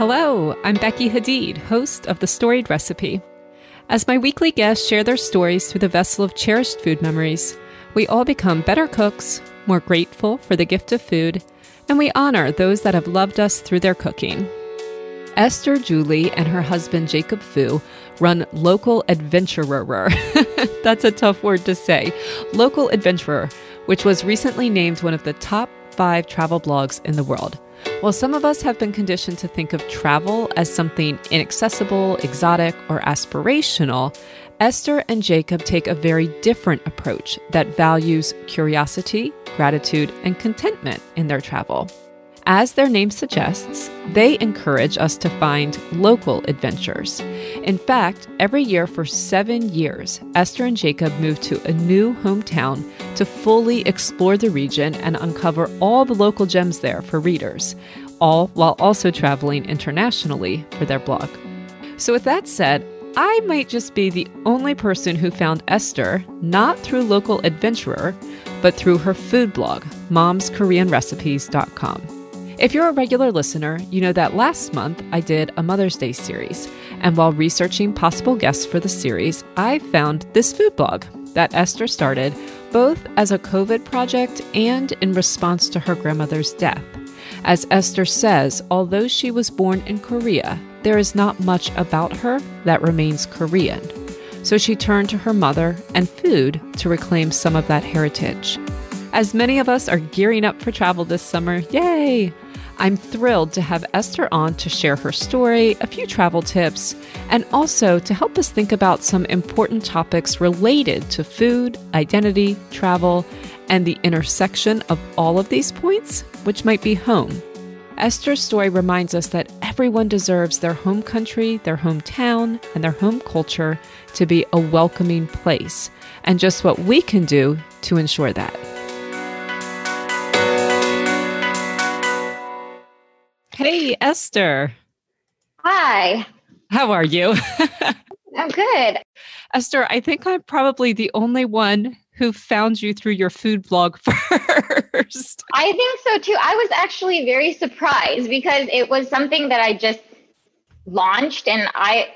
Hello, I'm Becky Hadid, host of The Storied Recipe. As my weekly guests share their stories through the vessel of cherished food memories, we all become better cooks, more grateful for the gift of food, and we honor those that have loved us through their cooking. Esther JuLee and her husband Jacob Fu run Local Adventurer. That's a tough word to say. Local Adventurer, which was recently named one of the top five travel blogs in the world. While some of us have been conditioned to think of travel as something inaccessible, exotic, or aspirational, Esther and Jacob take a very different approach that values curiosity, gratitude, and contentment in their travel. As their name suggests, they encourage us to find local adventures. In fact, every year for seven years, Esther and Jacob move to a new hometown to fully explore the region and uncover all the local gems there for readers, all while also traveling internationally for their blog. So, with that said, I might just be the only person who found Esther not through Local Adventurer, but through her food blog, momskoreanrecipes.com. If you're a regular listener, you know that last month I did a Mother's Day series. And while researching possible guests for the series, I found this food blog that Esther started both as a COVID project and in response to her grandmother's death. As Esther says, although she was born in Korea, there is not much about her that remains Korean. So she turned to her mother and food to reclaim some of that heritage. As many of us are gearing up for travel this summer, yay! I'm thrilled to have Esther on to share her story, a few travel tips, and also to help us think about some important topics related to food, identity, travel, and the intersection of all of these points, which might be home. Esther's story reminds us that everyone deserves their home country, their hometown, and their home culture to be a welcoming place, and just what we can do to ensure that. Hey, Esther. Hi. How are you? I'm good. Esther, I think I'm probably the only one who found you through your food blog first. I think so too. I was actually very surprised because it was something that I just launched and I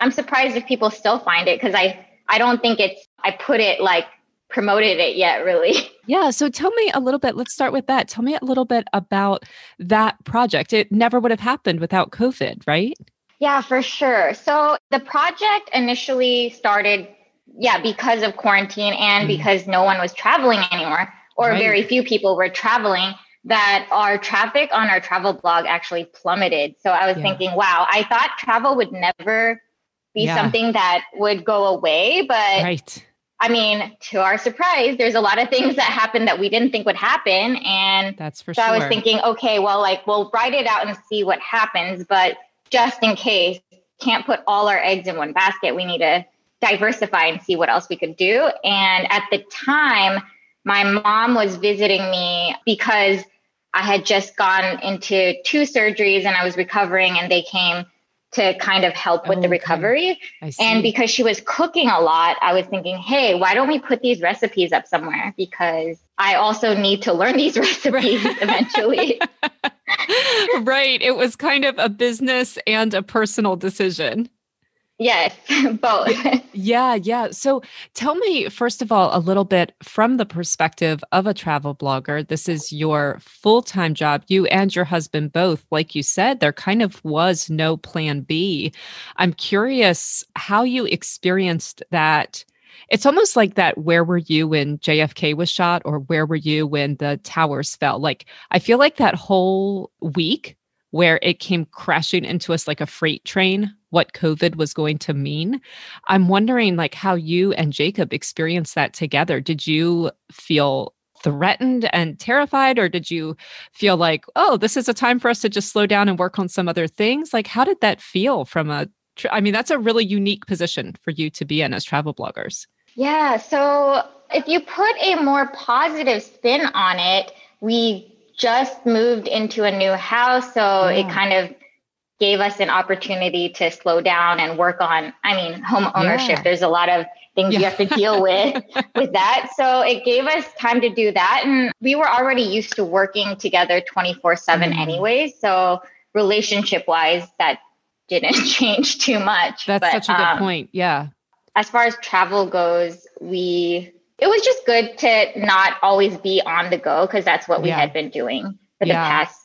I'm surprised if people still find it because I I don't think it's I put it like promoted it yet really yeah so tell me a little bit let's start with that tell me a little bit about that project it never would have happened without covid right yeah for sure so the project initially started yeah because of quarantine and mm. because no one was traveling anymore or right. very few people were traveling that our traffic on our travel blog actually plummeted so i was yeah. thinking wow i thought travel would never be yeah. something that would go away but right I mean, to our surprise, there's a lot of things that happened that we didn't think would happen. And that's for so sure. I was thinking, okay, well, like we'll write it out and see what happens, but just in case, can't put all our eggs in one basket. We need to diversify and see what else we could do. And at the time, my mom was visiting me because I had just gone into two surgeries and I was recovering, and they came to kind of help with the recovery. And because she was cooking a lot, I was thinking, hey, why don't we put these recipes up somewhere? Because I also need to learn these recipes eventually. right. It was kind of a business and a personal decision. Yes, both. yeah, yeah. So tell me, first of all, a little bit from the perspective of a travel blogger. This is your full time job. You and your husband both, like you said, there kind of was no plan B. I'm curious how you experienced that. It's almost like that where were you when JFK was shot or where were you when the towers fell? Like, I feel like that whole week where it came crashing into us like a freight train what covid was going to mean. I'm wondering like how you and jacob experienced that together. Did you feel threatened and terrified or did you feel like oh this is a time for us to just slow down and work on some other things? Like how did that feel from a i mean that's a really unique position for you to be in as travel bloggers. Yeah so if you put a more positive spin on it we just moved into a new house. So yeah. it kind of gave us an opportunity to slow down and work on, I mean, home ownership. Yeah. There's a lot of things yeah. you have to deal with with that. So it gave us time to do that. And we were already used to working together 24 7 mm. anyways. So relationship wise, that didn't change too much. That's but, such a good um, point. Yeah. As far as travel goes, we it was just good to not always be on the go because that's what we yeah. had been doing for the past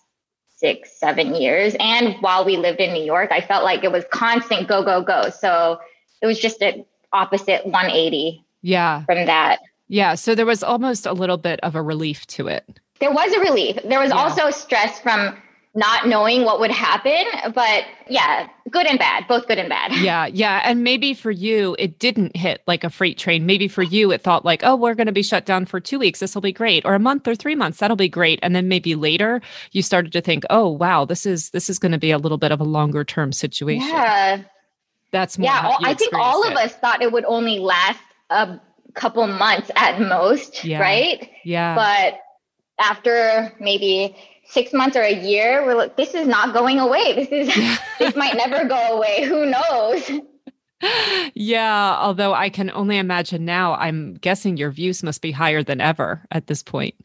six, seven years. And while we lived in New York, I felt like it was constant go, go, go. So it was just an opposite 180 yeah. from that. Yeah. So there was almost a little bit of a relief to it. There was a relief. There was yeah. also stress from not knowing what would happen. But yeah, good and bad, both good and bad. Yeah, yeah. And maybe for you, it didn't hit like a freight train. Maybe for you, it thought like, oh, we're going to be shut down for two weeks. This will be great. Or a month or three months. That'll be great. And then maybe later you started to think, oh, wow, this is this is going to be a little bit of a longer term situation. Yeah. That's more yeah. I think all it. of us thought it would only last a couple months at most, yeah. right? Yeah. But after maybe six months or a year, we're like, this is not going away. This is this might never go away. Who knows? Yeah, although I can only imagine now, I'm guessing your views must be higher than ever at this point.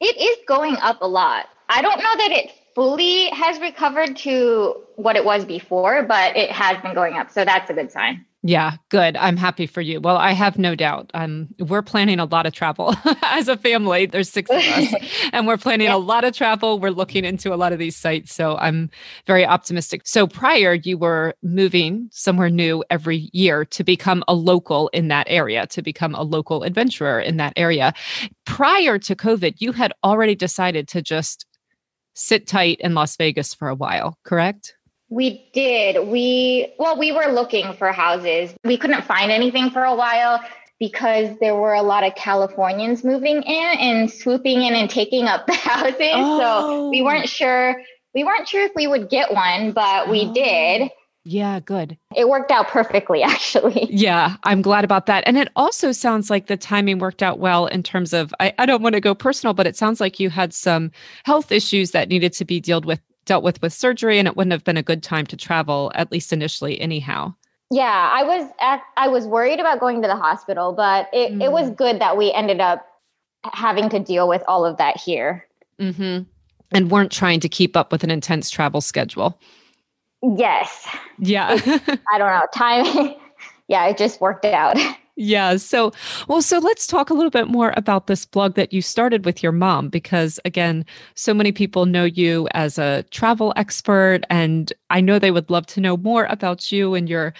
It is going up a lot. I don't know that it fully has recovered to what it was before, but it has been going up. So that's a good sign. Yeah, good. I'm happy for you. Well, I have no doubt. Um, we're planning a lot of travel as a family. There's six of us, and we're planning yeah. a lot of travel. We're looking into a lot of these sites, so I'm very optimistic. So prior, you were moving somewhere new every year to become a local in that area, to become a local adventurer in that area. Prior to COVID, you had already decided to just sit tight in Las Vegas for a while, correct? We did. We, well, we were looking for houses. We couldn't find anything for a while because there were a lot of Californians moving in and swooping in and taking up the houses. Oh. So we oh. weren't sure. We weren't sure if we would get one, but we oh. did. Yeah, good. It worked out perfectly, actually. Yeah, I'm glad about that. And it also sounds like the timing worked out well in terms of, I, I don't want to go personal, but it sounds like you had some health issues that needed to be dealt with dealt with with surgery and it wouldn't have been a good time to travel at least initially anyhow yeah i was at, i was worried about going to the hospital but it, mm. it was mm. good that we ended up having to deal with all of that here mm-hmm. and weren't trying to keep up with an intense travel schedule yes yeah i don't know time yeah it just worked out Yeah. So, well, so let's talk a little bit more about this blog that you started with your mom, because again, so many people know you as a travel expert, and I know they would love to know more about you and your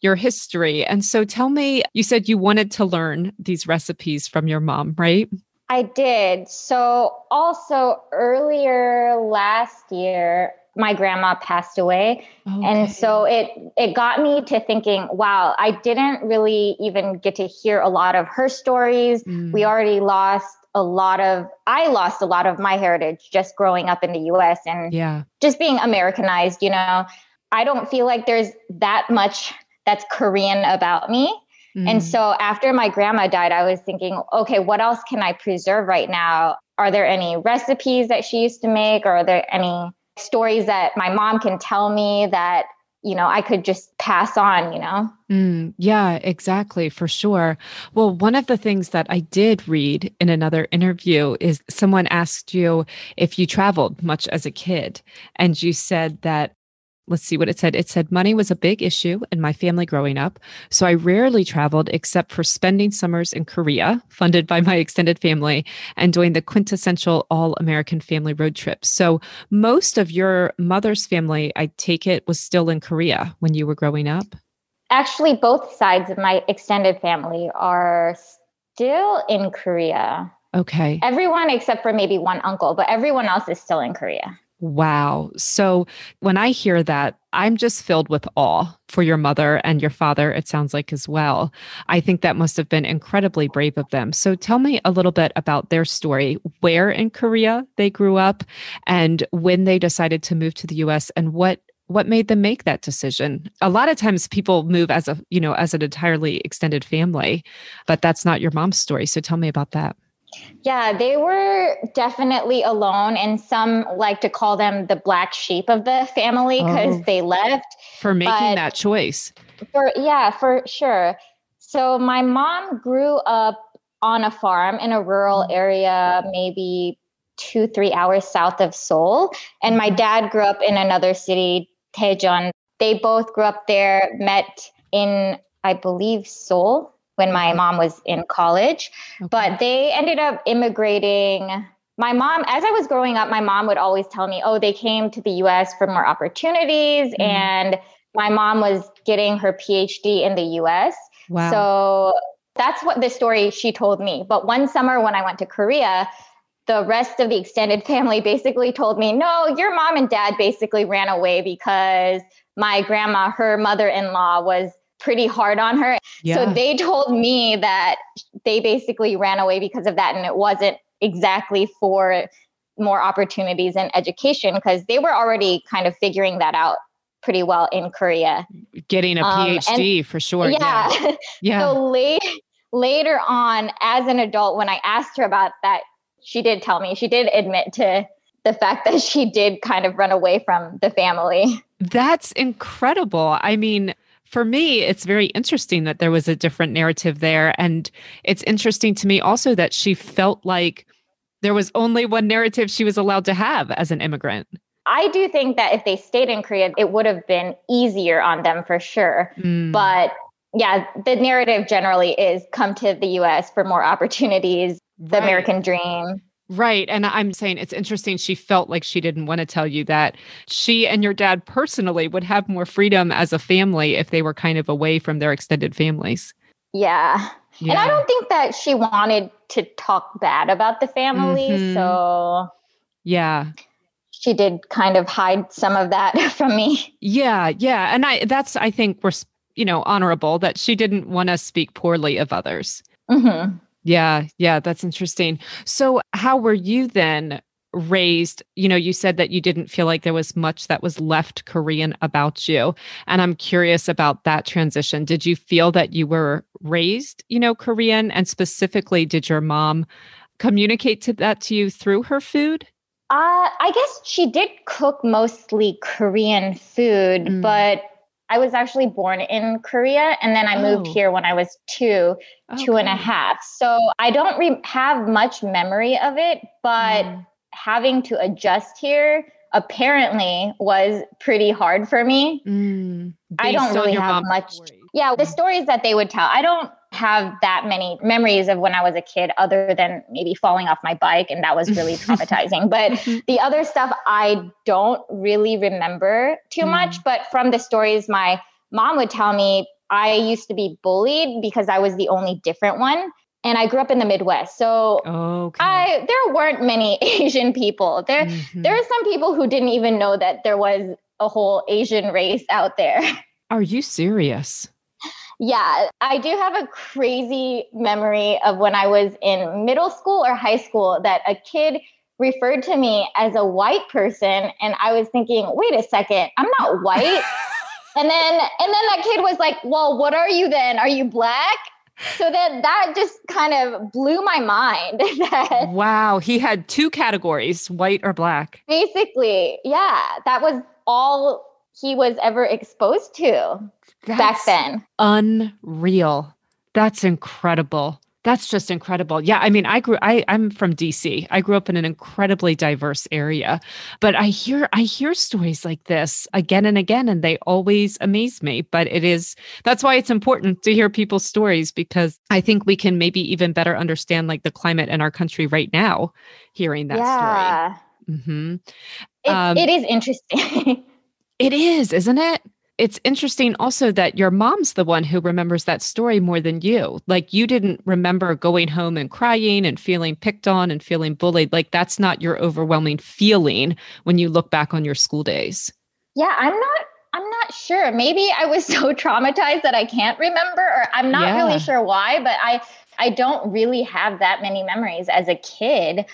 your history. And so, tell me, you said you wanted to learn these recipes from your mom, right? I did. So, also earlier last year, my grandma passed away okay. and so it it got me to thinking wow i didn't really even get to hear a lot of her stories mm. we already lost a lot of i lost a lot of my heritage just growing up in the us and yeah just being americanized you know i don't feel like there's that much that's korean about me mm. and so after my grandma died i was thinking okay what else can i preserve right now are there any recipes that she used to make or are there any stories that my mom can tell me that you know i could just pass on you know? Mm, yeah exactly for sure. Well one of the things that i did read in another interview is someone asked you if you traveled much as a kid and you said that let's see what it said. It said money was a big issue in my family growing up. So I rarely traveled except for spending summers in Korea, funded by my extended family, and doing the quintessential all American family road trips. So most of your mother's family, I take it, was still in Korea when you were growing up? Actually, both sides of my extended family are still in Korea. Okay. Everyone except for maybe one uncle, but everyone else is still in Korea. Wow. So when I hear that, I'm just filled with awe for your mother and your father, it sounds like as well. I think that must have been incredibly brave of them. So tell me a little bit about their story, where in Korea they grew up and when they decided to move to the US and what what made them make that decision a lot of times people move as a you know as an entirely extended family but that's not your mom's story so tell me about that yeah, they were definitely alone, and some like to call them the black sheep of the family because oh, they left for making but that choice. For yeah, for sure. So my mom grew up on a farm in a rural mm. area, maybe two, three hours south of Seoul. And my mm-hmm. dad grew up in another city, Daejeon. They both grew up there, met in, I believe, Seoul when my mm-hmm. mom was in college. Okay. But they ended up immigrating. My mom, as I was growing up, my mom would always tell me, oh, they came to the US for more opportunities. Mm. And my mom was getting her PhD in the US. Wow. So that's what the story she told me. But one summer when I went to Korea, the rest of the extended family basically told me, no, your mom and dad basically ran away because my grandma, her mother in law, was pretty hard on her. Yeah. So they told me that they basically ran away because of that. And it wasn't exactly for more opportunities in education because they were already kind of figuring that out pretty well in Korea. Getting a PhD um, for sure. Yeah. Yeah. yeah. so late, later on, as an adult, when I asked her about that, she did tell me, she did admit to the fact that she did kind of run away from the family. That's incredible. I mean, for me, it's very interesting that there was a different narrative there. And it's interesting to me also that she felt like there was only one narrative she was allowed to have as an immigrant. I do think that if they stayed in Korea, it would have been easier on them for sure. Mm. But yeah, the narrative generally is come to the US for more opportunities, the. American dream. Right. And I'm saying it's interesting. She felt like she didn't want to tell you that she and your dad personally would have more freedom as a family if they were kind of away from their extended families. Yeah. yeah. And I don't think that she wanted to talk bad about the family. Mm-hmm. So, yeah she did kind of hide some of that from me. Yeah, yeah, and I that's I think we're you know honorable that she didn't want to speak poorly of others. Mm-hmm. Yeah, yeah, that's interesting. So, how were you then raised? You know, you said that you didn't feel like there was much that was left Korean about you, and I'm curious about that transition. Did you feel that you were raised, you know, Korean, and specifically, did your mom communicate to that to you through her food? Uh, I guess she did cook mostly Korean food, mm. but I was actually born in Korea and then I oh. moved here when I was two, okay. two and a half. So I don't re- have much memory of it, but mm. having to adjust here apparently was pretty hard for me. Mm. I don't really have much. Story. Yeah, the stories that they would tell, I don't have that many memories of when I was a kid, other than maybe falling off my bike, and that was really traumatizing. But the other stuff I don't really remember too mm. much. But from the stories my mom would tell me, I used to be bullied because I was the only different one. And I grew up in the Midwest. So okay. I there weren't many Asian people. There mm-hmm. there are some people who didn't even know that there was a whole Asian race out there. Are you serious? Yeah, I do have a crazy memory of when I was in middle school or high school that a kid referred to me as a white person and I was thinking, "Wait a second, I'm not white." and then and then that kid was like, "Well, what are you then? Are you black?" So then that just kind of blew my mind. that, wow, he had two categories, white or black. Basically, yeah, that was all he was ever exposed to That's back then. Unreal. That's incredible. That's just incredible. Yeah, I mean, I grew I I'm from DC. I grew up in an incredibly diverse area, but I hear I hear stories like this again and again and they always amaze me, but it is that's why it's important to hear people's stories because I think we can maybe even better understand like the climate in our country right now hearing that yeah. story. Mhm. It, um, it is interesting. It is, isn't it? It's interesting also that your mom's the one who remembers that story more than you. Like you didn't remember going home and crying and feeling picked on and feeling bullied. Like that's not your overwhelming feeling when you look back on your school days. Yeah, I'm not I'm not sure. Maybe I was so traumatized that I can't remember or I'm not yeah. really sure why, but I I don't really have that many memories as a kid.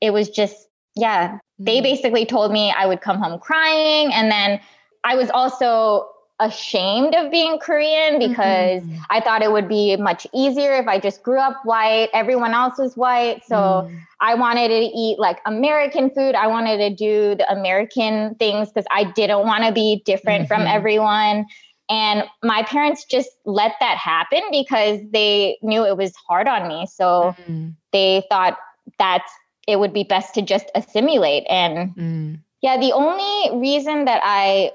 It was just yeah, they mm. basically told me I would come home crying. And then I was also ashamed of being Korean because mm-hmm. I thought it would be much easier if I just grew up white. Everyone else was white. So mm. I wanted to eat like American food. I wanted to do the American things because I didn't want to be different mm-hmm. from everyone. And my parents just let that happen because they knew it was hard on me. So mm. they thought that it would be best to just assimilate. And mm. yeah, the only reason that I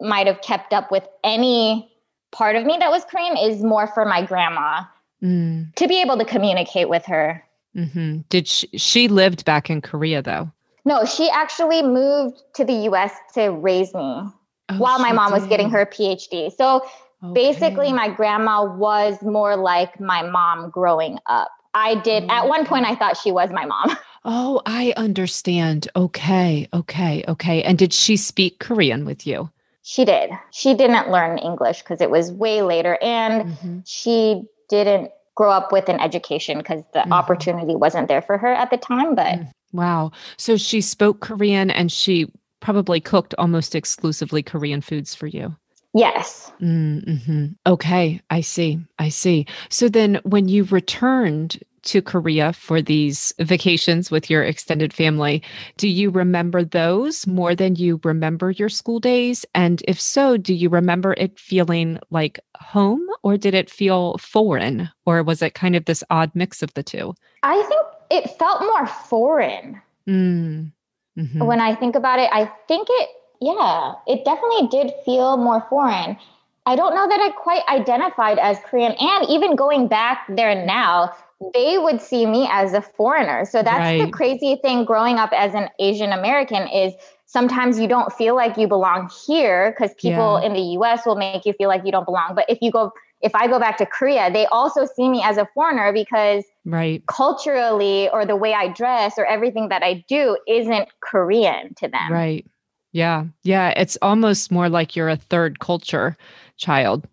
might have kept up with any part of me that was Korean is more for my grandma mm. to be able to communicate with her. Mm-hmm. Did she, she lived back in Korea though? No, she actually moved to the US to raise me oh, while my mom did. was getting her PhD. So okay. basically, my grandma was more like my mom growing up. I did, okay. at one point, I thought she was my mom. Oh, I understand. Okay, okay, okay. And did she speak Korean with you? She did. She didn't learn English because it was way later. And mm-hmm. she didn't grow up with an education because the mm-hmm. opportunity wasn't there for her at the time. But mm. wow. So she spoke Korean and she probably cooked almost exclusively Korean foods for you. Yes. Mm-hmm. Okay, I see. I see. So then when you returned to Korea for these vacations with your extended family, do you remember those more than you remember your school days? And if so, do you remember it feeling like home or did it feel foreign? Or was it kind of this odd mix of the two? I think it felt more foreign. Mm. Mm-hmm. When I think about it, I think it, yeah, it definitely did feel more foreign. I don't know that I quite identified as Korean. And even going back there now, they would see me as a foreigner. So that's right. the crazy thing growing up as an Asian American is sometimes you don't feel like you belong here because people yeah. in the US will make you feel like you don't belong. But if you go if I go back to Korea, they also see me as a foreigner because right. culturally or the way I dress or everything that I do isn't Korean to them. Right. Yeah. Yeah. It's almost more like you're a third culture child.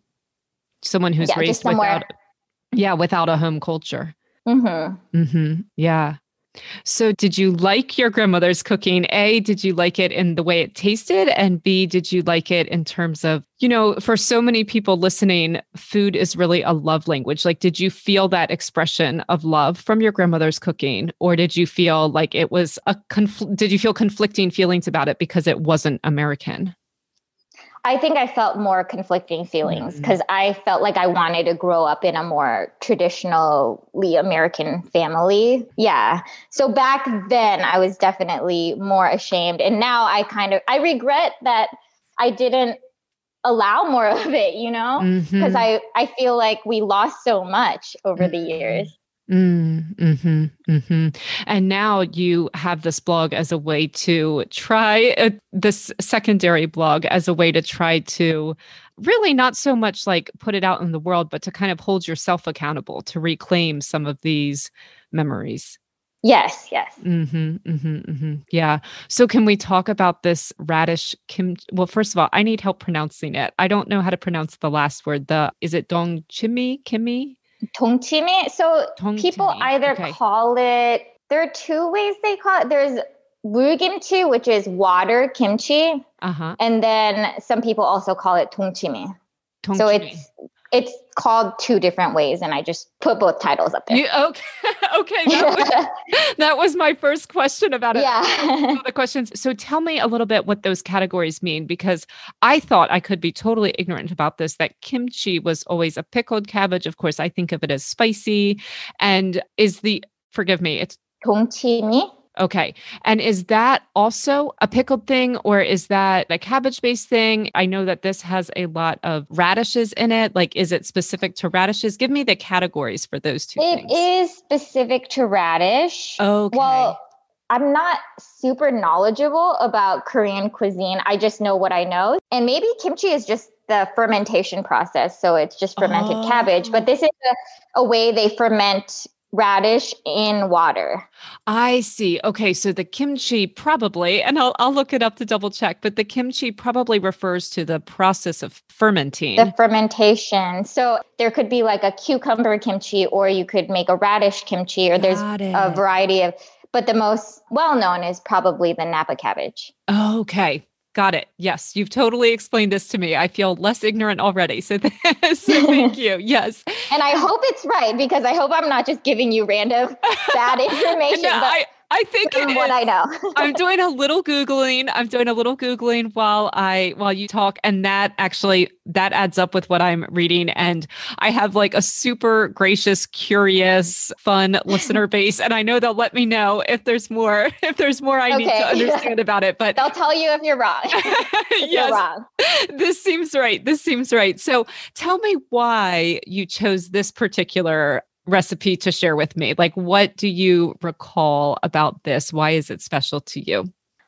Someone who's yeah, raised without yeah, without a home culture. Mm-hmm. Mm-hmm. Yeah. So, did you like your grandmother's cooking? A, did you like it in the way it tasted? And B, did you like it in terms of, you know, for so many people listening, food is really a love language. Like, did you feel that expression of love from your grandmother's cooking? Or did you feel like it was a, did you feel conflicting feelings about it because it wasn't American? I think I felt more conflicting feelings because mm-hmm. I felt like I wanted to grow up in a more traditionally American family. Yeah. So back then I was definitely more ashamed. And now I kind of I regret that I didn't allow more of it, you know? Because mm-hmm. I, I feel like we lost so much over the years. Mm, hmm mm-hmm. And now you have this blog as a way to try uh, this secondary blog as a way to try to really not so much like put it out in the world, but to kind of hold yourself accountable to reclaim some of these memories. Yes, yes. Mm-hmm, mm-hmm, mm-hmm. Yeah. So, can we talk about this radish kim? Well, first of all, I need help pronouncing it. I don't know how to pronounce the last word. The is it dong chimi kimmy? Dongchimi. So Dongchimi. people either okay. call it. There are two ways they call it. There's 물김치, which is water kimchi, uh-huh. and then some people also call it dongchimi. So it's it's called two different ways, and I just put both titles up there. You, okay, okay, that was, that was, my first question about it. Yeah, the questions. So tell me a little bit what those categories mean, because I thought I could be totally ignorant about this. That kimchi was always a pickled cabbage. Of course, I think of it as spicy, and is the forgive me, it's 동치미. Okay. And is that also a pickled thing or is that a cabbage based thing? I know that this has a lot of radishes in it. Like, is it specific to radishes? Give me the categories for those two It things. is specific to radish. Okay. Well, I'm not super knowledgeable about Korean cuisine. I just know what I know. And maybe kimchi is just the fermentation process. So it's just fermented oh. cabbage. But oh. this is a, a way they ferment radish in water. I see. Okay, so the kimchi probably, and I'll I'll look it up to double check, but the kimchi probably refers to the process of fermenting. The fermentation. So there could be like a cucumber kimchi or you could make a radish kimchi or there's a variety of but the most well known is probably the Napa cabbage. Okay. Got it. Yes, you've totally explained this to me. I feel less ignorant already. So, so thank you. Yes. And I hope it's right because I hope I'm not just giving you random bad information. no, I, I think from what I know. I'm doing a little googling. I'm doing a little googling while I while you talk, and that actually that adds up with what I'm reading. And I have like a super gracious, curious, fun listener base, and I know they'll let me know if there's more if there's more I okay. need to understand about it. But they'll tell you if you're wrong. if yes, you're wrong. This seems right. This seems right. So tell me why you chose this particular recipe to share with me? Like, what do you recall about this? Why is it special to you?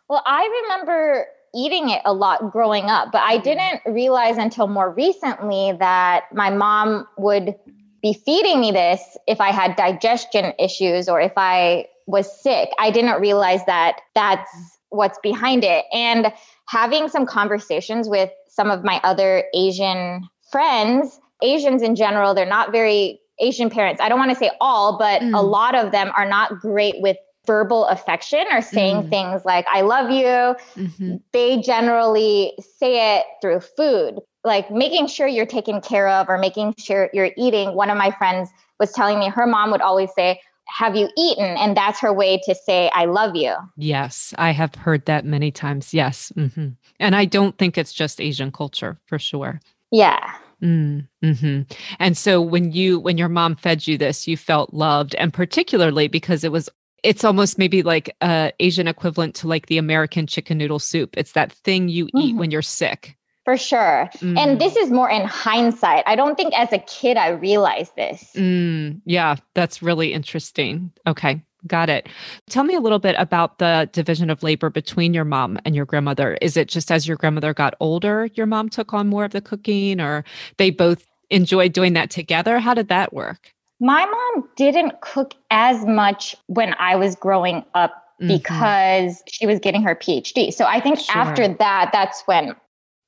Well, I remember eating it a lot growing up, but I mm-hmm. didn't realize until more recently that my mom would be feeding me this if I had digestion issues or if I was sick. I didn't realize that that's what's behind it. And having some conversations with some of my other Asian friends, Asians in general, they're not very Asian parents, I don't want to say all, but mm. a lot of them are not great with verbal affection or saying mm. things like, I love you. Mm-hmm. They generally say it through food, like making sure you're taken care of or making sure you're eating. One of my friends was telling me her mom would always say, have you eaten? And that's her way to say, I love you. Yes, I have heard that many times. Yes. Mm-hmm. And I don't think it's just Asian culture for sure. Yeah. Mm, hmm And so when you when your mom fed you this, you felt loved, and particularly because it was it's almost maybe like a Asian equivalent to like the American chicken noodle soup. It's that thing you mm-hmm. eat when you're sick. For sure. Mm. And this is more in hindsight. I don't think as a kid I realized this. Mm, yeah, that's really interesting. Okay. Got it. Tell me a little bit about the division of labor between your mom and your grandmother. Is it just as your grandmother got older, your mom took on more of the cooking, or they both enjoyed doing that together? How did that work? My mom didn't cook as much when I was growing up mm-hmm. because she was getting her PhD. So I think sure. after that, that's when,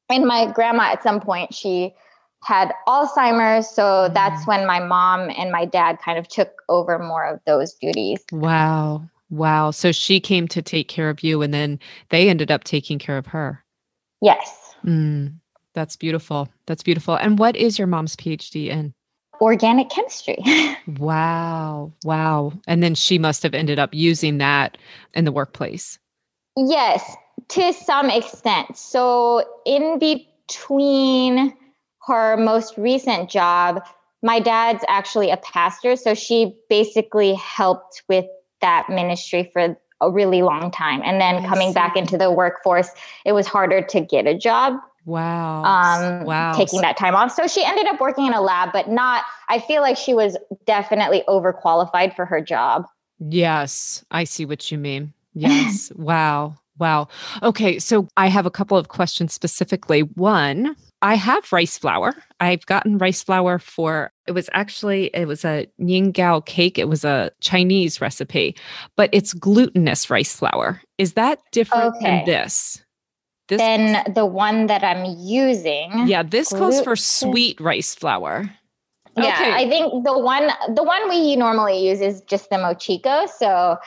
and my grandma at some point, she had Alzheimer's. So mm. that's when my mom and my dad kind of took over more of those duties. Wow. Wow. So she came to take care of you and then they ended up taking care of her. Yes. Mm, that's beautiful. That's beautiful. And what is your mom's PhD in? Organic chemistry. wow. Wow. And then she must have ended up using that in the workplace. Yes, to some extent. So in between her most recent job, my dad's actually a pastor. So she basically helped with that ministry for a really long time. And then I coming see. back into the workforce, it was harder to get a job. Wow. Um, wow. Taking that time off. So she ended up working in a lab, but not, I feel like she was definitely overqualified for her job. Yes, I see what you mean. Yes. wow. Wow. Okay. So I have a couple of questions specifically. One, I have rice flour. I've gotten rice flour for it was actually it was a niangao cake. It was a Chinese recipe, but it's glutinous rice flour. Is that different okay. than this? This then the one that I'm using. Yeah, this gluten- calls for sweet rice flour. Yeah, okay. I think the one the one we normally use is just the mochiko. So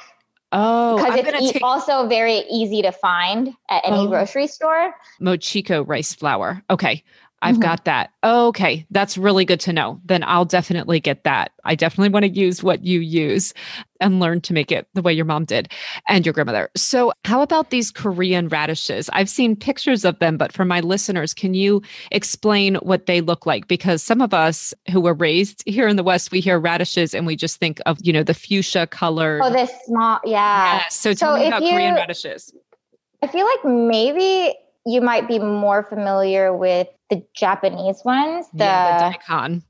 Oh, because it's take... also very easy to find at any oh. grocery store. Mochiko rice flour. Okay. I've mm-hmm. got that. Okay, that's really good to know. Then I'll definitely get that. I definitely want to use what you use and learn to make it the way your mom did and your grandmother. So, how about these Korean radishes? I've seen pictures of them, but for my listeners, can you explain what they look like? Because some of us who were raised here in the West, we hear radishes and we just think of, you know, the fuchsia color. Oh, this small, yeah. yeah. So, tell so me about you, Korean radishes. I feel like maybe you might be more familiar with the Japanese ones, the, yeah, the daikon,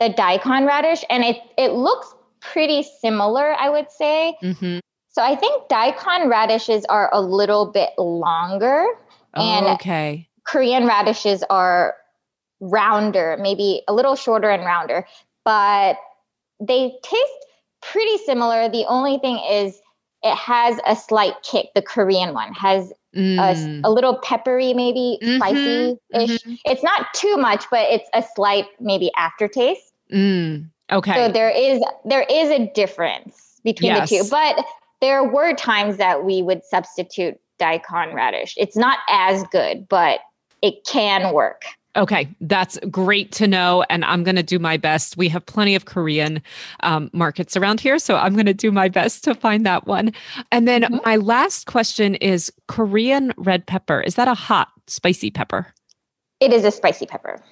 the daikon radish, and it it looks pretty similar, I would say. Mm-hmm. So I think daikon radishes are a little bit longer, and okay, Korean radishes are rounder, maybe a little shorter and rounder, but they taste pretty similar. The only thing is it has a slight kick. The Korean one has mm. a, a, little peppery, maybe mm-hmm, spicy ish. Mm-hmm. It's not too much, but it's a slight maybe aftertaste. Mm. Okay. So there is there is a difference between yes. the two, but there were times that we would substitute daikon radish. It's not as good, but it can work. Okay, that's great to know. And I'm going to do my best. We have plenty of Korean um, markets around here. So I'm going to do my best to find that one. And then mm-hmm. my last question is Korean red pepper. Is that a hot, spicy pepper? It is a spicy pepper.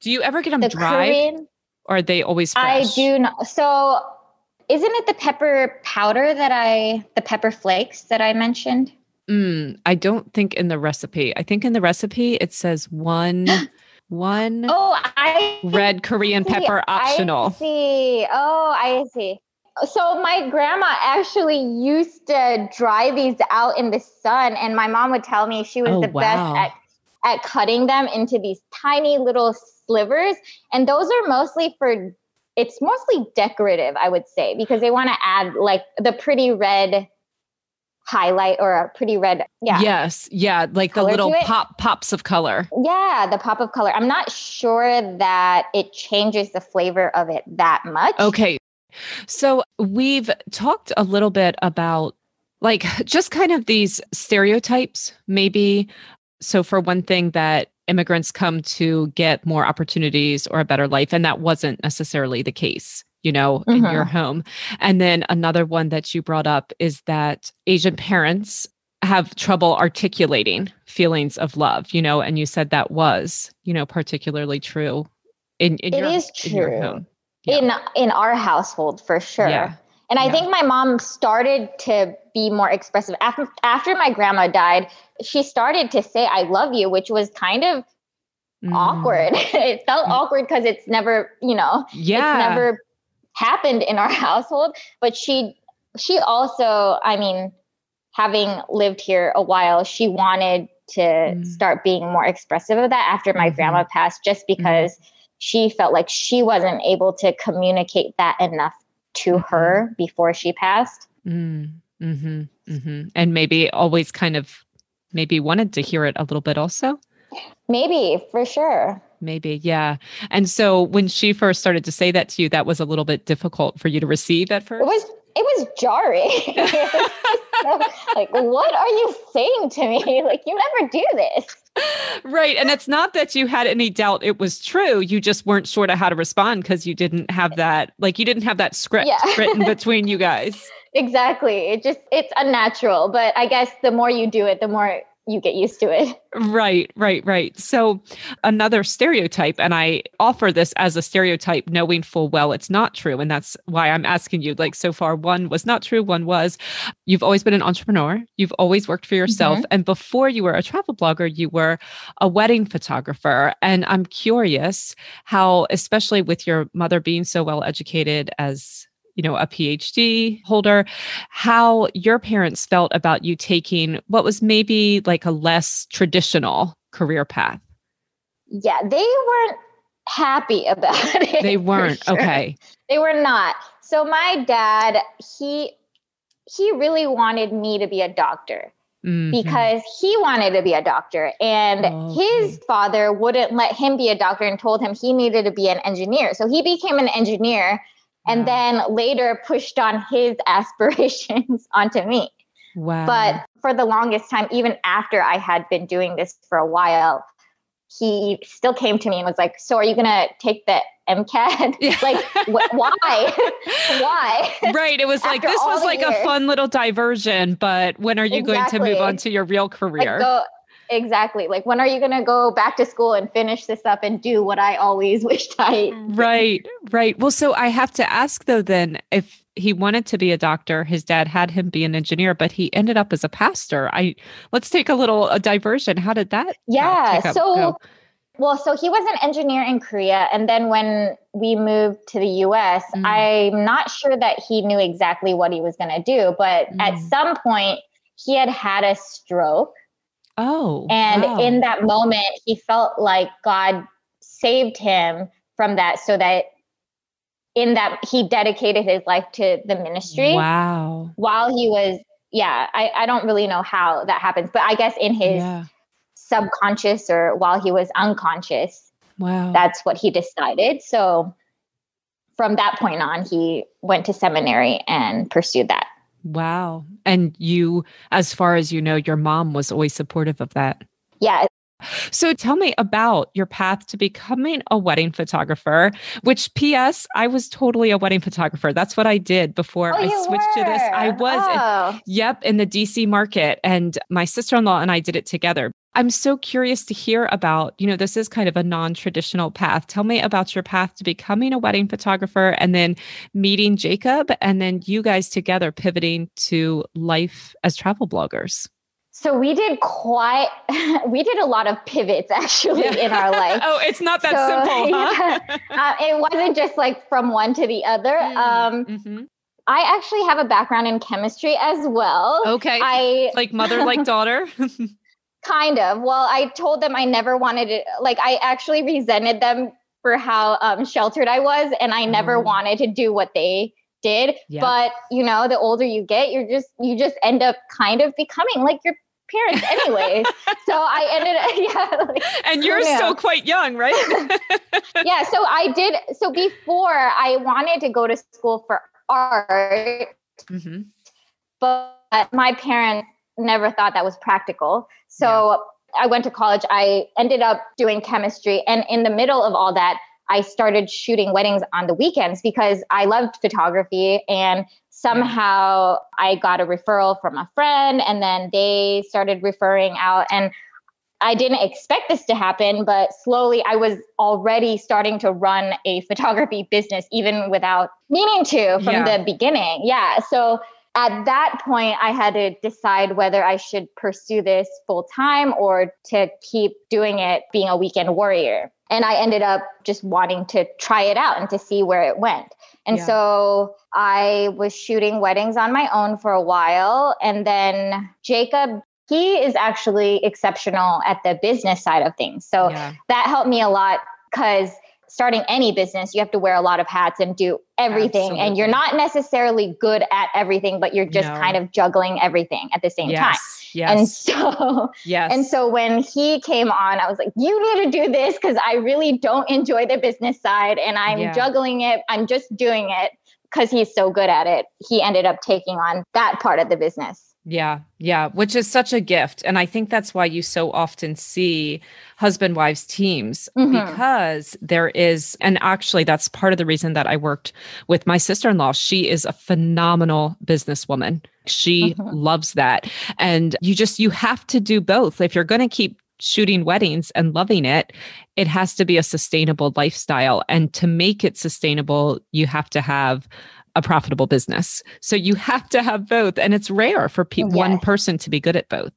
Do you ever get them the dry? Korean, or are they always fresh? I do not. So isn't it the pepper powder that I, the pepper flakes that I mentioned? Mm, I don't think in the recipe. I think in the recipe it says one one oh I red Korean pepper optional. I see. Oh, I see. So my grandma actually used to dry these out in the sun, and my mom would tell me she was oh, the wow. best at at cutting them into these tiny little slivers, and those are mostly for. It's mostly decorative, I would say, because they want to add like the pretty red highlight or a pretty red yeah. Yes yeah like the little pop pops of color. Yeah the pop of color. I'm not sure that it changes the flavor of it that much. Okay so we've talked a little bit about like just kind of these stereotypes maybe. So for one thing that immigrants come to get more opportunities or a better life and that wasn't necessarily the case you know, mm-hmm. in your mm-hmm. home. And then another one that you brought up is that Asian parents have trouble articulating feelings of love, you know, and you said that was, you know, particularly true in, in it your, is true. In, your home. Yeah. in in our household for sure. Yeah. And I yeah. think my mom started to be more expressive after after my grandma died. She started to say "I love you," which was kind of mm. awkward. it felt mm. awkward because it's never, you know, yeah. it's never happened in our household but she she also i mean having lived here a while she wanted to mm. start being more expressive of that after my mm-hmm. grandma passed just mm-hmm. because mm. she felt like she wasn't able to communicate that enough to mm-hmm. her before she passed mm. mm-hmm. Mm-hmm. and maybe always kind of maybe wanted to hear it a little bit also maybe for sure maybe yeah. And so when she first started to say that to you that was a little bit difficult for you to receive at first it was it was jarring. Like what are you saying to me? Like you never do this. Right and it's not that you had any doubt it was true you just weren't sure to how to respond because you didn't have that like you didn't have that script yeah. written between you guys. Exactly it just it's unnatural but i guess the more you do it the more you get used to it. Right, right, right. So, another stereotype, and I offer this as a stereotype, knowing full well it's not true. And that's why I'm asking you. Like, so far, one was not true, one was. You've always been an entrepreneur, you've always worked for yourself. Mm-hmm. And before you were a travel blogger, you were a wedding photographer. And I'm curious how, especially with your mother being so well educated as you know, a PhD holder, how your parents felt about you taking what was maybe like a less traditional career path. Yeah, they weren't happy about it. They weren't. Sure. Okay. They were not. So my dad, he he really wanted me to be a doctor. Mm-hmm. Because he wanted to be a doctor, and okay. his father wouldn't let him be a doctor and told him he needed to be an engineer. So he became an engineer and then later pushed on his aspirations onto me. Wow. But for the longest time, even after I had been doing this for a while, he still came to me and was like, "So are you gonna take the MCAT? Yeah. like, wh- why? why?" Right. It was like this was like years. a fun little diversion, but when are you exactly. going to move on to your real career? Like, go, Exactly. Like, when are you going to go back to school and finish this up and do what I always wished I? Right, right. Well, so I have to ask though, then, if he wanted to be a doctor, his dad had him be an engineer, but he ended up as a pastor. I let's take a little a diversion. How did that? Yeah. Uh, so, go? well, so he was an engineer in Korea, and then when we moved to the U.S., mm. I'm not sure that he knew exactly what he was going to do, but mm. at some point he had had a stroke Oh. And wow. in that moment, he felt like God saved him from that so that in that he dedicated his life to the ministry. Wow. While he was, yeah, I, I don't really know how that happens, but I guess in his yeah. subconscious or while he was unconscious, wow, that's what he decided. So from that point on, he went to seminary and pursued that. Wow. And you, as far as you know, your mom was always supportive of that. Yeah. So tell me about your path to becoming a wedding photographer, which PS, I was totally a wedding photographer. That's what I did before Oh, I switched to this. I were. was, in- Oh. yep, in the DC market. And my sister in law and I did it together. I'm so curious to hear about, you know, this is kind of a non traditional path. Tell me about your path to becoming a wedding photographer and then meeting Jacob and then you guys together pivoting to life as travel bloggers. So we did quite, we did a lot of pivots actually in our life. oh, it's not that So, simple, huh? yeah. Uh, it wasn't just like from one to the other. Um, Mhm. I actually have a background in chemistry as well. Okay. I like mother, like daughter. Kind of. Well, I told them I never wanted it. Like I actually resented them for how um, sheltered I was, and I never Oh. wanted to do what they did. Yeah. But you know, the older you get, you're just you just end up kind of becoming like your parents, anyways. so I ended up, yeah. like- and you're Yeah. still quite young, right? yeah so i did so before i wanted to go to school for art hmm but my parents never thought that was practical so i went to college i ended up doing chemistry and in the middle of all that i started shooting weddings on the weekends because i loved photography and somehow i got a referral from a friend and then they started referring out and I didn't expect this to happen, but slowly I was already starting to run a photography business, even without meaning to from Yeah. the beginning. Yeah. So at that point, I had to decide whether I should pursue this full time or to keep doing it being a weekend warrior. And I ended up just wanting to try it out and to see where it went. And Yeah. so I was shooting weddings on my own for a while. And then Jacob he is actually exceptional at the business side of things. So yeah. that helped me a lot because starting any business, you have to wear a lot of hats and do everything. And you're not necessarily good at everything, but you're just No. kind of juggling everything at the same time. Yes. Yes. And so yes. and so when he came on, I was like, you need to do this because I really don't enjoy the business side and I'm Yeah. juggling it. I'm just doing it because he's so good at it. He ended up taking on that part of the business. Yeah, yeah, which is such a gift. And I think that's why you so often see husband wives teams Mhm. because there is, and actually, that's part of the reason that I worked with my sister in law. She is a phenomenal businesswoman. She Mhm. loves that. And you just, you have to do both. If you're going to keep shooting weddings and loving it, it has to be a sustainable lifestyle. And to make it sustainable, you have to have a profitable business. So you have to have both. And it's rare for pe- one person to be good at both.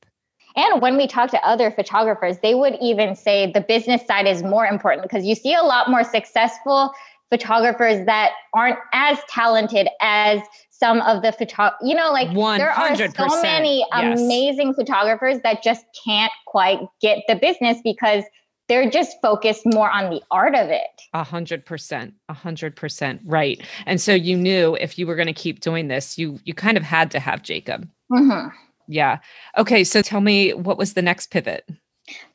And when we talk to other photographers, they would even say the business side is more important because you see a lot more successful photographers that aren't as talented as some of the photo you know like there are so many yes. amazing photographers that just can't quite get the business because they're just focused more on the art of it A hundred percent, a hundred percent, right. And so you knew if you were going to keep doing this, you you kind of had to have Jacob. Mhm. Yeah. Okay. So tell me, what was the next pivot?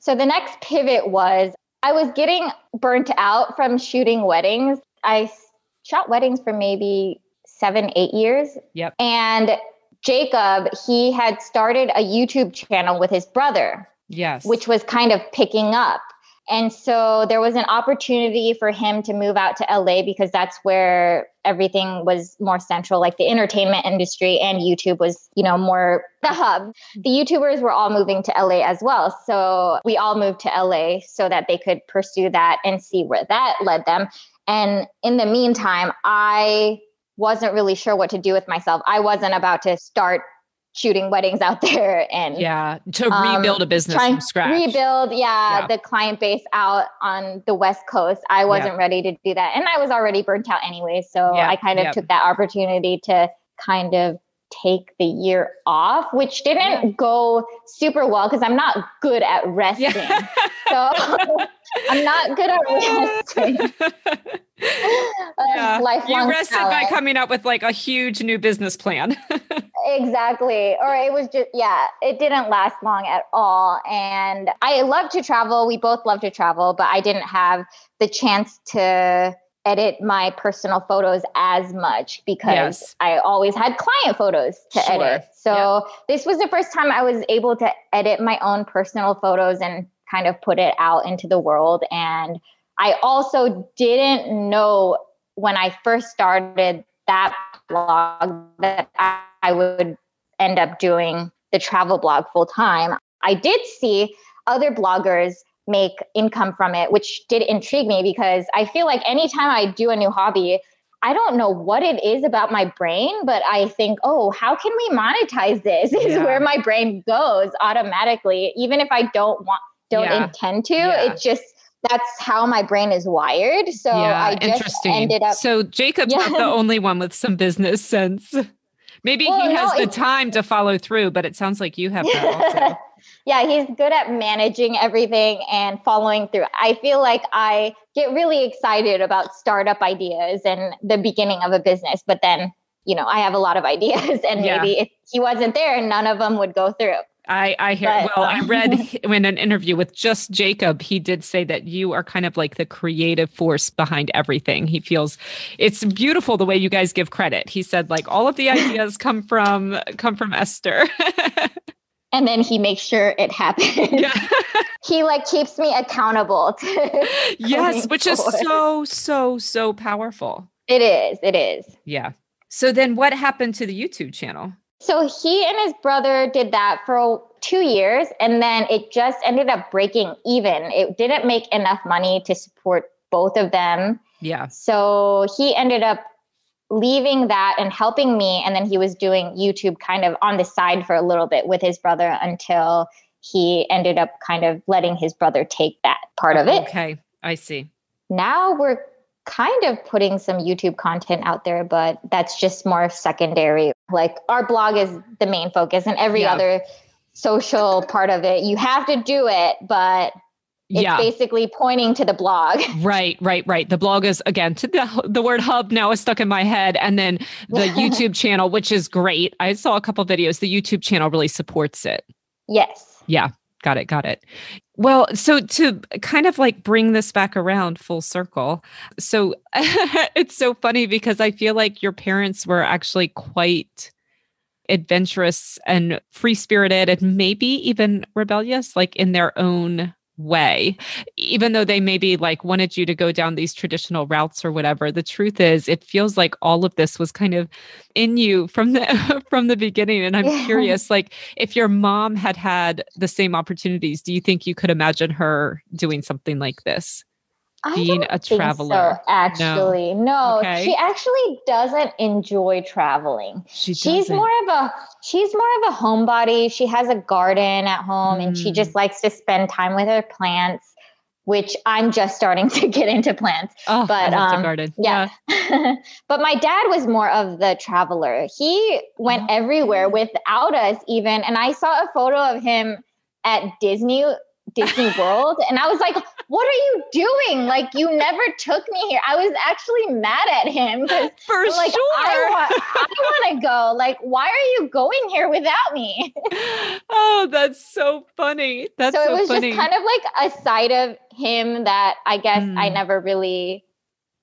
So the next pivot was I was getting burnt out from shooting weddings. I shot weddings for maybe seven, eight years. Yep. And Jacob, he had started a YouTube channel with his brother, Yes. which was kind of picking up. And so there was an opportunity for him to move out to LA because that's where everything was more central, like the entertainment industry and YouTube was, you know, more the hub. The YouTubers were all moving to LA as well. So we all moved to LA so that they could pursue that and see where that led them. And in the meantime, I wasn't really sure what to do with myself. I wasn't about to start shooting weddings out there and yeah. To um, rebuild a business from scratch. rebuild yeah, Yeah. the client base out on the west coast i wasn't ready to do that and i was already burnt out anyway so Yeah, i kind of yeah. took that opportunity to kind of take the year off which didn't Yeah. go super well because i'm not good at resting Yeah. so i'm not good at resting yeah. Uh, lifelong You rested by coming up with like a huge new business plan. Exactly. Or it was just, yeah, it didn't last long at all. And I love to travel. We both love to travel, but I didn't have the chance to edit my personal photos as much because Yes. I always had client photos to Sure. edit. So this was the first time I was able to edit my own personal photos and kind of put it out into the world. And I also didn't know when I first started that blog that I would end up doing the travel blog full time. I did see other bloggers make income from it, which did intrigue me because I feel like anytime I do a new hobby, I don't know what it is about my brain, but I think, oh, how can we monetize this? Is yeah. where my brain goes automatically, even if I don't want, don't yeah. intend to. Yeah. It just that's how my brain is wired. So I just ended up. So Jacob's not the only one with some business sense. Maybe well, he has no, the time to follow through, but it sounds like you have that also. yeah, he's good at managing everything and following through. I feel like I get really excited about startup ideas and the beginning of a business, but then, you know, I have a lot of ideas and yeah. maybe if he wasn't there, none of them would go through. I, I hear but, well, I um, read in an interview with just Jacob, he did say that you are kind of like the creative force behind everything. He feels it's beautiful the way you guys give credit. He said like all of the ideas come from come from Esther. and then he makes sure it happens. Yeah. he like keeps me accountable. yes, which forward. is so so so powerful. It is. It is. Yeah. So then what happened to the YouTube channel? So he and his brother did that for two years, and then it just ended up breaking even. It didn't make enough money to support both of them. Yeah. So he ended up leaving that and helping me. And then he was doing YouTube kind of on the side for a little bit with his brother until he ended up kind of letting his brother take that part of it. Okay. I see. Now we're kind of putting some YouTube content out there, but that's just more secondary. Like our blog is the main focus, and every yeah. other social part of it, you have to do it, but it's yeah. basically pointing to the blog. Right, right, right. The blog is again to the the word hub now is stuck in my head, and then the YouTube channel, which is great. I saw a couple videos. The YouTube channel really supports it. Yes. Yeah. Got it. Got it. Well, so to kind of like bring this back around full circle. So it's so funny because I feel like your parents were actually quite adventurous and free spirited and maybe even rebellious, like in their own way. Even though they maybe like wanted you to go down these traditional routes or whatever the truth is it feels like all of this was kind of in you from the from the beginning. And i'm yeah. curious like if your mom had had the same opportunities do you think you could imagine her doing something like this being a traveler. So, actually, no, no okay. she actually doesn't enjoy traveling. She she's more of a she's more of a homebody. She has a garden at home, mm. and she just mm. likes to spend time with her plants. Which I'm just starting to get into plants. Oh, but um, garden. Yeah. yeah. but my dad was more of the traveler. He went oh. everywhere without us, even. And I saw a photo of him at Disney Disney World. And I was like, what are you doing? Like, you never took me here. I was actually mad at him. For like, sure. I want, I want to go. Like, why are you going here without me? oh, that's so funny. That's so, so it was funny. just kind of like a side of him that I guess mm. I never really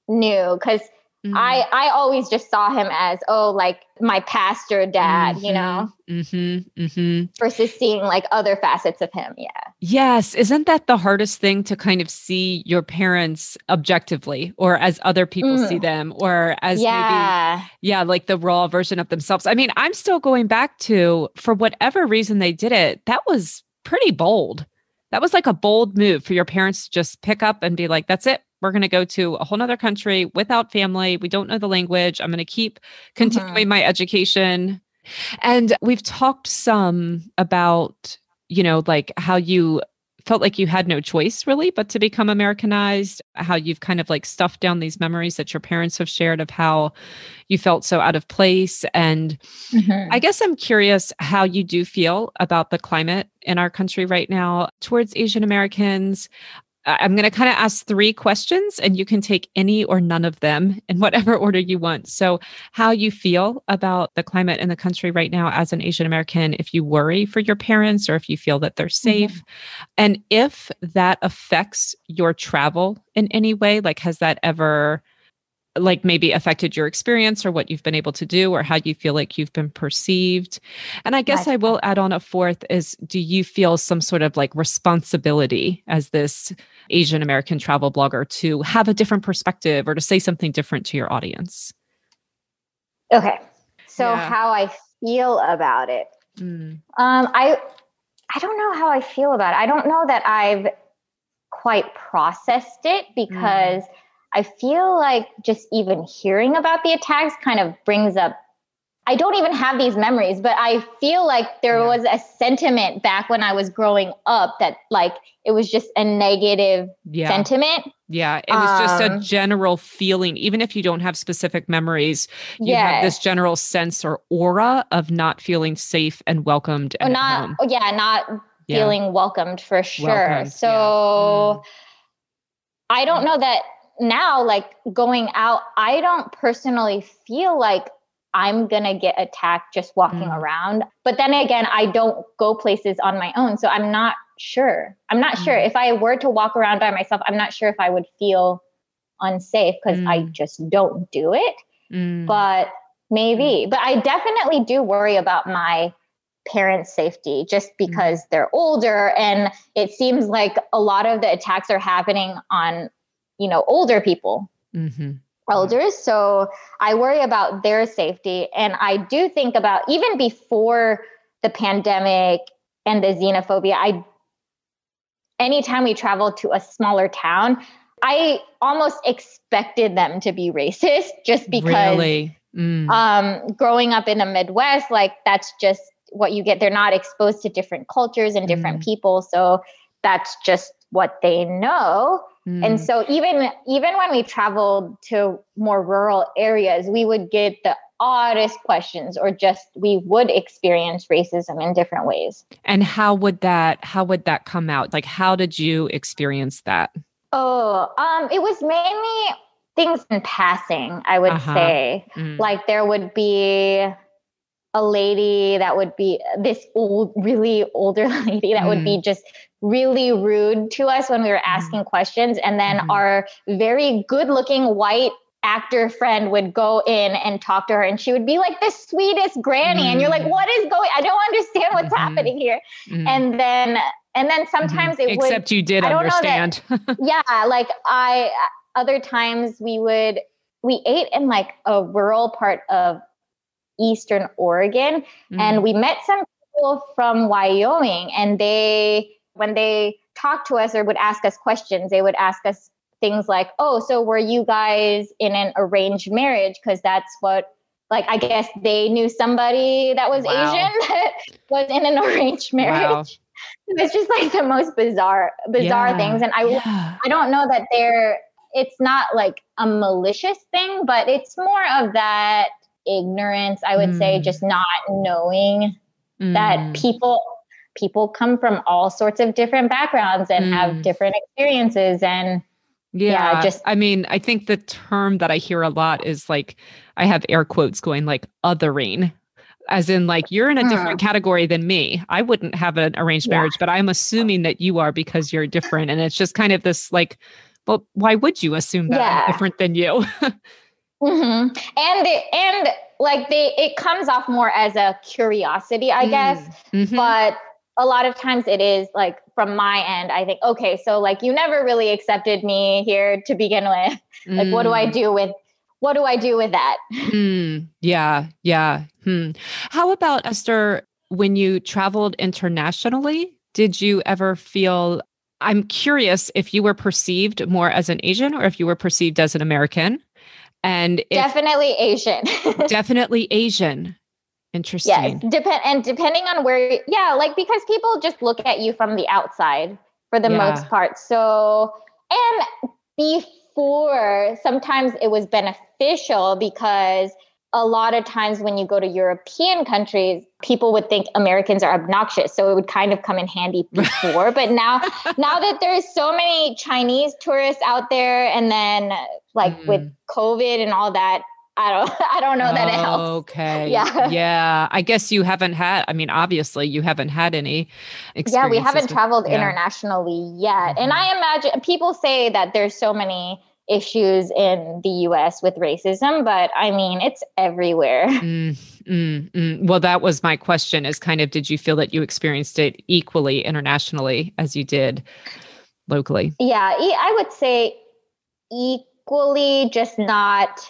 knew because Mm-hmm. I I always just saw him as oh like my pastor dad, mm-hmm. you know, mm-hmm. mm-hmm. versus seeing like other facets of him. Yeah. Yes, isn't that the hardest thing to kind of see your parents objectively, or as other people see mm. them, or as yeah. maybe yeah, like the raw version of themselves. I mean, I'm still going back to for whatever reason they did it. That was pretty bold. That was like a bold move for your parents to just pick up and be like, "That's it we're going to go to a whole nother country without family. We don't know the language. I'm going to keep continuing mm-hmm. my education. And we've talked some about, you know, like how you felt like you had no choice really but to become Americanized, how you've kind of like stuffed down these memories that your parents have shared of how you felt so out of place. And mm-hmm. I guess I'm curious how you do feel about the climate in our country right now towards Asian Americans. I'm going to kind of ask three questions and you can take any or none of them in whatever order you want. So, how you feel about the climate in the country right now as an Asian American, if you worry for your parents or if you feel that they're safe, mm-hmm. and if that affects your travel in any way, like has that ever like maybe affected your experience or what you've been able to do or how you feel like you've been perceived. And I guess I will add on a fourth is do you feel some sort of like responsibility as this Asian American travel blogger to have a different perspective or to say something different to your audience? Okay. So yeah. how I feel about it. Mm. Um I I don't know how I feel about it. I don't know that I've quite processed it because mm. I feel like just even hearing about the attacks kind of brings up I don't even have these memories, but I feel like there yeah. was a sentiment back when I was growing up that like it was just a negative yeah. sentiment. Yeah, it was um, just a um, general feeling. Even if you don't have specific memories, you yeah. have this general sense or aura of not feeling safe and welcomed. And not, yeah, not feeling welcomed for sure. Welcomed, so mm. I don't know that now, like going out, I don't personally feel like I'm to get attacked just walking mm. around. But then again, I don't go places on my own. So I'm not sure. I'm not mm. sure. If I were to walk around by myself, I'm not sure if I would feel unsafe because mm. I just don't do it. Mm. But maybe. Mm. But I definitely do worry about my parents' safety just mm. because they're older. And it seems like a lot of the attacks are happening on, you know, older people. Mm-hmm elders. So I worry about their safety. And I do think about even before the pandemic and the xenophobia, I anytime we traveled to a smaller town, I almost expected them to be racist just because really? mm. um, growing up in the Midwest, like that's just what you get. They're not exposed to different cultures and different mm. people. So that's just what they know. Mm. And so even even when we traveled to more rural areas, we would get the oddest questions or just we would experience racism in different ways. And how would that how would that come out? Like how did you experience that? Oh, um it was mainly things in passing, I would uh-huh. say. Mm. Like there would be a lady that would be this old, really older lady that mm. would be mm. just really rude to us when we were mm-hmm. asking mm. questions. And then mm. our very good looking white actor friend would go in and talk to her and she would be like the sweetest granny and you're like what is going i don't understand what's mm-hmm. happening here mm. and then and then sometimes mm-hmm. it would except you did understand that, yeah like i other times we would we ate in like a rural part of Eastern Oregon. Mm-hmm. And we met some people from Wyoming, and they, when they talked to us or would ask us questions, they would ask us things like, Oh, so were you guys in an arranged marriage? Because that's what like I guess they knew somebody that was wow. Asian that was in an arranged marriage. Wow. It's just like the most bizarre, bizarre yeah. things. And I yeah. I don't know that they're it's not like a malicious thing, but it's more of that ignorance i would mm. say just not knowing mm. that people people come from all sorts of different backgrounds and mm. have different experiences and yeah, yeah, just I mean, I think the term that I hear a lot is like I have air quotes going like othering as in like you're in a different category than me. I wouldn't have an arranged yeah. marriage, but I'm assuming that you are because you're different and it's just kind of this like well, why would you assume that yeah. I'm different than you? Mm-hmm. And it, and like they it comes off more as a curiosity, I mm. guess. Mm-hmm. But a lot of times it is like from my end, I think, okay, so like you never really accepted me here to begin with. like, mm. what do I mm. do with what do I do with that? Mm. Yeah, yeah. Hmm. How about Esther? When you traveled internationally, did you ever feel I'm curious if you were perceived more as an Asian or if you were perceived as an American. And if, definitely Asian. definitely Asian. Interesting. Yes. Depend and depending on where yeah, like because people just look at you from the outside for the yeah. most part. So and before sometimes it was beneficial because a lot of times when you go to European countries, people would think Americans are obnoxious. So it would kind of come in handy before. but now now that there's so many Chinese tourists out there and then like mm. with COVID and all that, I don't I don't know that it helps. Okay. Yeah. Yeah. I guess you haven't had I mean, obviously you haven't had any Yeah, we haven't with, traveled yeah. internationally yet. Mm-hmm. And I imagine people say that there's so many issues in the US with racism, but I mean, it's everywhere. Mm, mm, mm. Well, that was my question is kind of did you feel that you experienced it equally internationally as you did locally? Yeah, I would say equally, just not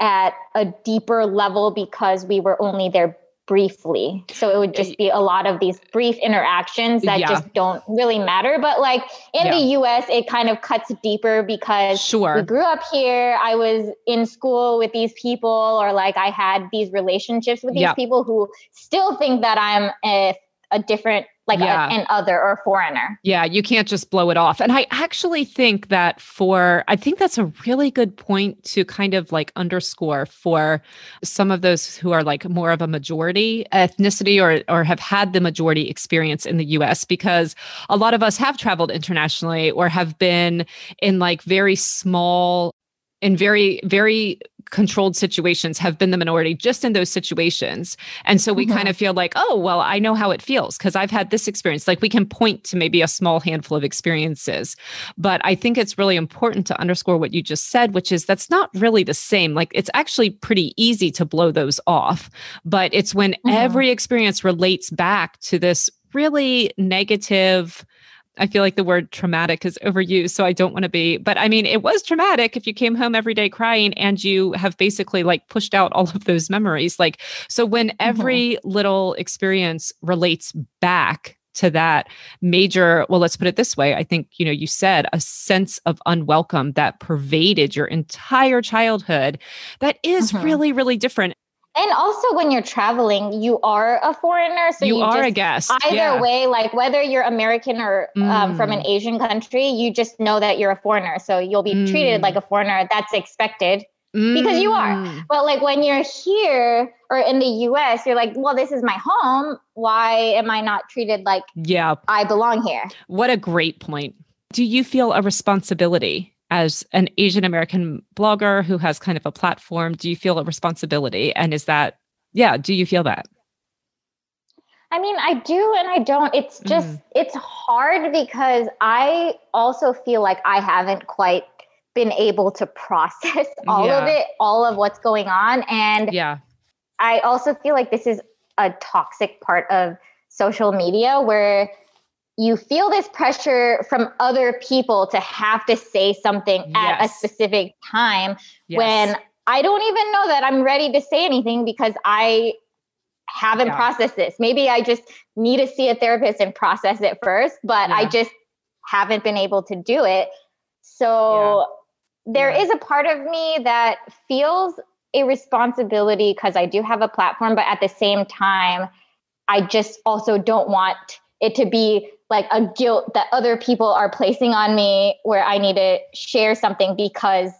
at a deeper level because we were only there briefly. So it would just be a lot of these brief interactions that yeah. just don't really matter. But like in yeah. the US, it kind of cuts deeper because sure. we grew up here. I was in school with these people, or like I had these relationships with these yeah. people who still think that I'm a, a different like yeah. a, an other or foreigner. Yeah, you can't just blow it off. And I actually think that for, I think that's a really good point to kind of like underscore for some of those who are like more of a majority ethnicity or, or have had the majority experience in the US, because a lot of us have traveled internationally or have been in like very small in very very controlled situations have been the minority just in those situations. And so we mm-hmm. kind of feel like, oh, well, I know how it feels because I've had this experience. Like we can point to maybe a small handful of experiences. But I think it's really important to underscore what you just said, which is that's not really the same. Like it's actually pretty easy to blow those off. But it's when mm-hmm. every experience relates back to this really negative I feel like the word traumatic is overused, so I don't want to be. But I mean, it was traumatic if you came home every day crying and you have basically like pushed out all of those memories. Like, so when mm-hmm. every little experience relates back to that major, well, let's put it this way. I think, you know, you said a sense of unwelcome that pervaded your entire childhood. That is mm-hmm. really, really different. And also, when you're traveling, you are a foreigner. So you, you are just, a guest. Either yeah. way, like whether you're American or mm. um, from an mm. Asian country, you just know that you're a foreigner. So you'll be mm. treated like a foreigner. That's expected mm. because you are. Mm. But like when you're here or in the US, you're like, well, this is my home. Why am I not treated like yeah. I belong here? What a great point. Do you feel a responsibility as an Asian American blogger who has kind of a platform, do you feel a responsibility? And is that, yeah, do you feel that? I mean, I do and I don't. It's just, mm. it's hard because I also feel like I haven't quite been able to process all yeah. of it, all of what's going on. And yeah, I also feel like this is a toxic part of social media where you feel this pressure from other people to have to say something yes. at a specific time yes. when I don't even know that I'm ready to say anything because I haven't yeah. processed this. Maybe I just need to see a therapist and process it first, but yeah. I just haven't been able to do it. So yeah. there is a part of me that feels a responsibility because I do have a platform, but at the same time, I just also don't want it to be like a guilt that other people are placing on me where I need to share something because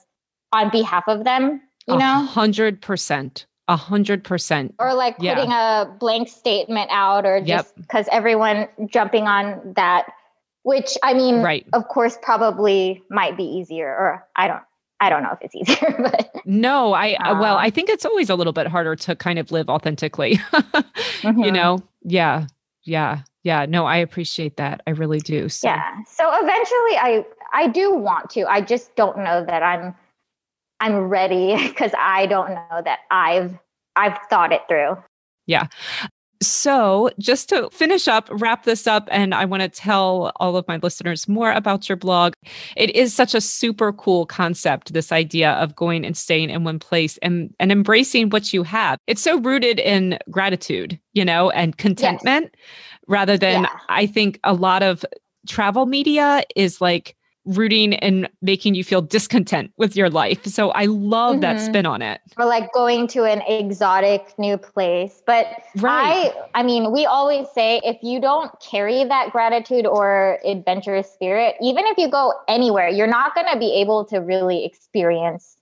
on behalf of them, you know? A hundred percent. A hundred percent. Or like yeah. putting a blank statement out or just because yep. everyone jumping on that, which I mean, right. of course, probably might be easier, or I don't I don't know if it's easier, but no, I um, well, I think it's always a little bit harder to kind of live authentically. mm-hmm. You know, yeah, yeah yeah no i appreciate that i really do so. yeah so eventually i i do want to i just don't know that i'm i'm ready because i don't know that i've i've thought it through yeah so, just to finish up, wrap this up, and I want to tell all of my listeners more about your blog. It is such a super cool concept, this idea of going and staying in one place and, and embracing what you have. It's so rooted in gratitude, you know, and contentment. Yes rather than yeah. I think a lot of travel media is like rooting and making you feel discontent with your life. So I love mm-hmm. that spin on it. Or like going to an exotic new place. But right. I I mean, we always say if you don't carry that gratitude or adventurous spirit, even if you go anywhere, you're not going to be able to really experience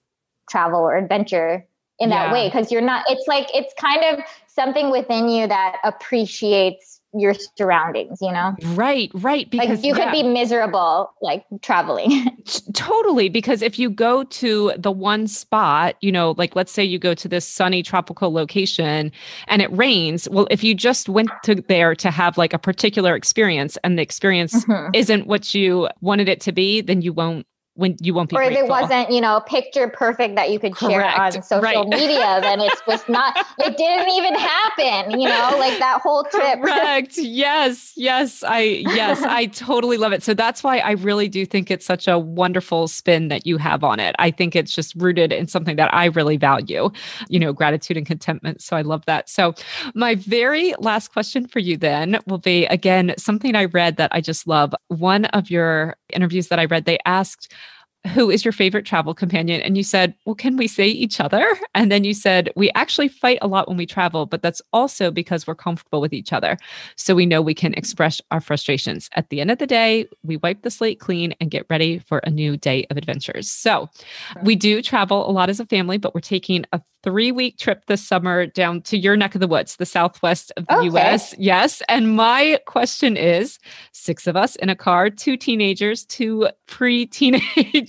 travel or adventure in yeah. that way because you're not it's like it's kind of something within you that appreciates your surroundings, you know? Right, right. Because like you yeah. could be miserable like traveling. totally. Because if you go to the one spot, you know, like let's say you go to this sunny tropical location and it rains. Well, if you just went to there to have like a particular experience and the experience mm-hmm. isn't what you wanted it to be, then you won't when you won't be or grateful. if it wasn't you know picture perfect that you could share on social right. media then it's just not it didn't even happen you know like that whole trip. Correct. Yes yes. I yes i totally love it. So that's why i really do think it's such a wonderful spin that you have on it. I think it's just rooted in something that i really value you know gratitude and contentment. So i love that. So my very last question for you then will be again something i read that i just love. One of your interviews that i read they asked who is your favorite travel companion? And you said, well, can we say each other? And then you said, we actually fight a lot when we travel, but that's also because we're comfortable with each other. So we know we can express our frustrations. At the end of the day, we wipe the slate clean and get ready for a new day of adventures. So we do travel a lot as a family, but we're taking a three week trip this summer down to your neck of the woods, the southwest of the Okay. US. Yes. And my question is six of us in a car, two teenagers, two pre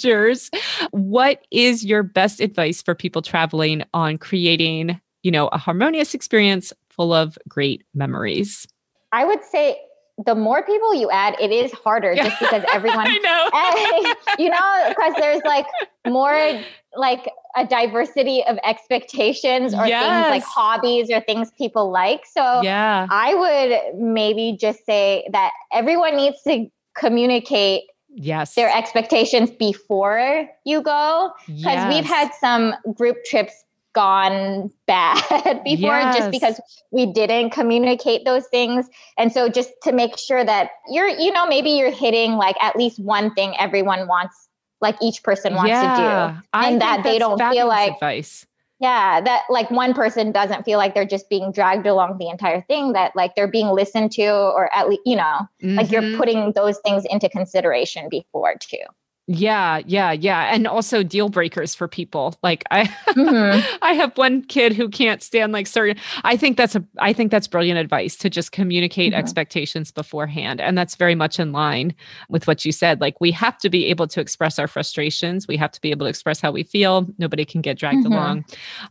teenagers. What is your best advice for people traveling on creating, you know, a harmonious experience full of great memories? i would say the more people you add it is harder just because everyone I know. you know because there's like more like a diversity of expectations or things like hobbies or things people like so yeah. I would maybe just say that everyone needs to communicate Yes. their expectations before you go because we've had some group trips gone bad before Yes. just because we didn't communicate those things and so just to make sure that you're you know maybe you're hitting like at least one thing everyone wants like each person wants to do I and that they don't feel like- advice. Yeah, that like one person doesn't feel like they're just being dragged along the entire thing, that like they're being listened to, or at least, you know, like Mhm. you're putting those things into consideration before too. Yeah, yeah, yeah. And also deal breakers for people. Like I Mhm. I have one kid who can't stand like certain I think that's a I think that's brilliant advice to just communicate Mhm. expectations beforehand. And that's very much in line with what you said. Like we have to be able to express our frustrations. We have to be able to express how we feel. Nobody can get dragged Mhm. along.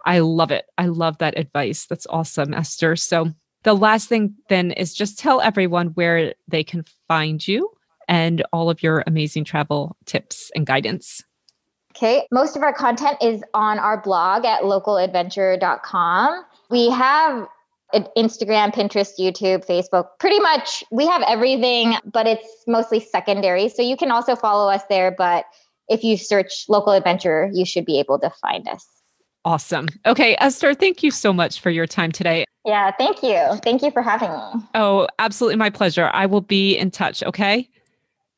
I love it. I love that advice. That's awesome, Esther. So the last thing then is just tell everyone where they can find you and all of your amazing travel tips and guidance. Okay. Most of our content is on our blog at localadventurer.com. We have Instagram, Pinterest, YouTube, Facebook. Pretty much we have everything, but it's mostly secondary. So you can also follow us there. But if you search Local Adventurer, you should be able to find us. Awesome. Okay, Esther, thank you so much for your time today. Yeah, thank you. Thank you for having me. Oh, absolutely my pleasure. I will be in touch, okay?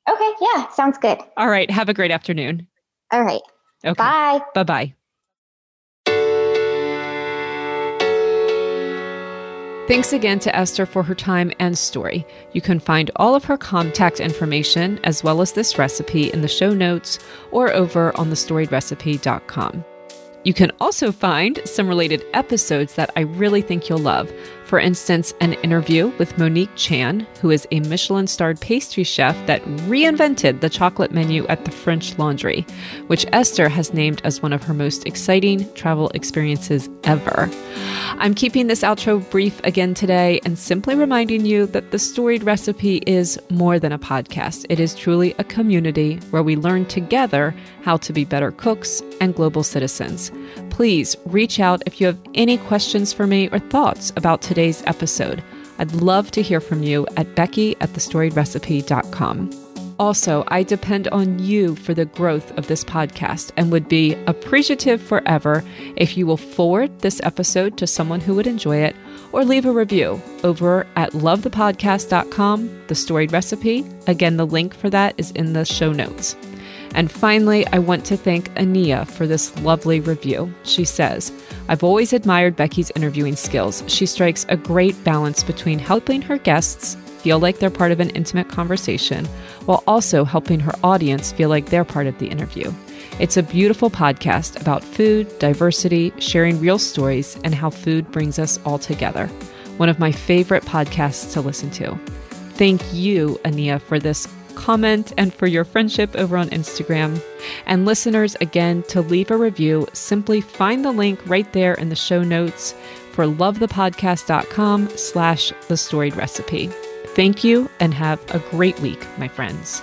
Okay, yeah, sounds good. All right, have a great afternoon. All right. Okay. Bye. Bye-bye. Thanks again to Esther for her time and story. You can find all of her contact information as well as this recipe in the show notes or over on thestoriedrecipe.com. You can also find some related episodes that I really think you'll love. For instance, an interview with Monique Chan, who is a Michelin starred pastry chef that reinvented the chocolate menu at the French Laundry, which Esther has named as one of her most exciting travel experiences ever. I'm keeping this outro brief again today and simply reminding you that the storied recipe is more than a podcast. It is truly a community where we learn together how to be better cooks and global citizens. Please reach out if you have any questions for me or thoughts about today's episode. I'd love to hear from you at Becky at thestoriedrecipe.com. Also, I depend on you for the growth of this podcast and would be appreciative forever if you will forward this episode to someone who would enjoy it or leave a review over at lovethepodcast.com, the storied recipe. Again, the link for that is in the show notes. And finally, I want to thank Ania for this lovely review. She says, I've always admired Becky's interviewing skills. She strikes a great balance between helping her guests feel like they're part of an intimate conversation while also helping her audience feel like they're part of the interview. It's a beautiful podcast about food, diversity, sharing real stories, and how food brings us all together. One of my favorite podcasts to listen to. Thank you, Ania, for this comment and for your friendship over on Instagram. And listeners, again, to leave a review, simply find the link right there in the show notes for lovethepodcast.com slash the storied recipe. Thank you and have a great week, my friends.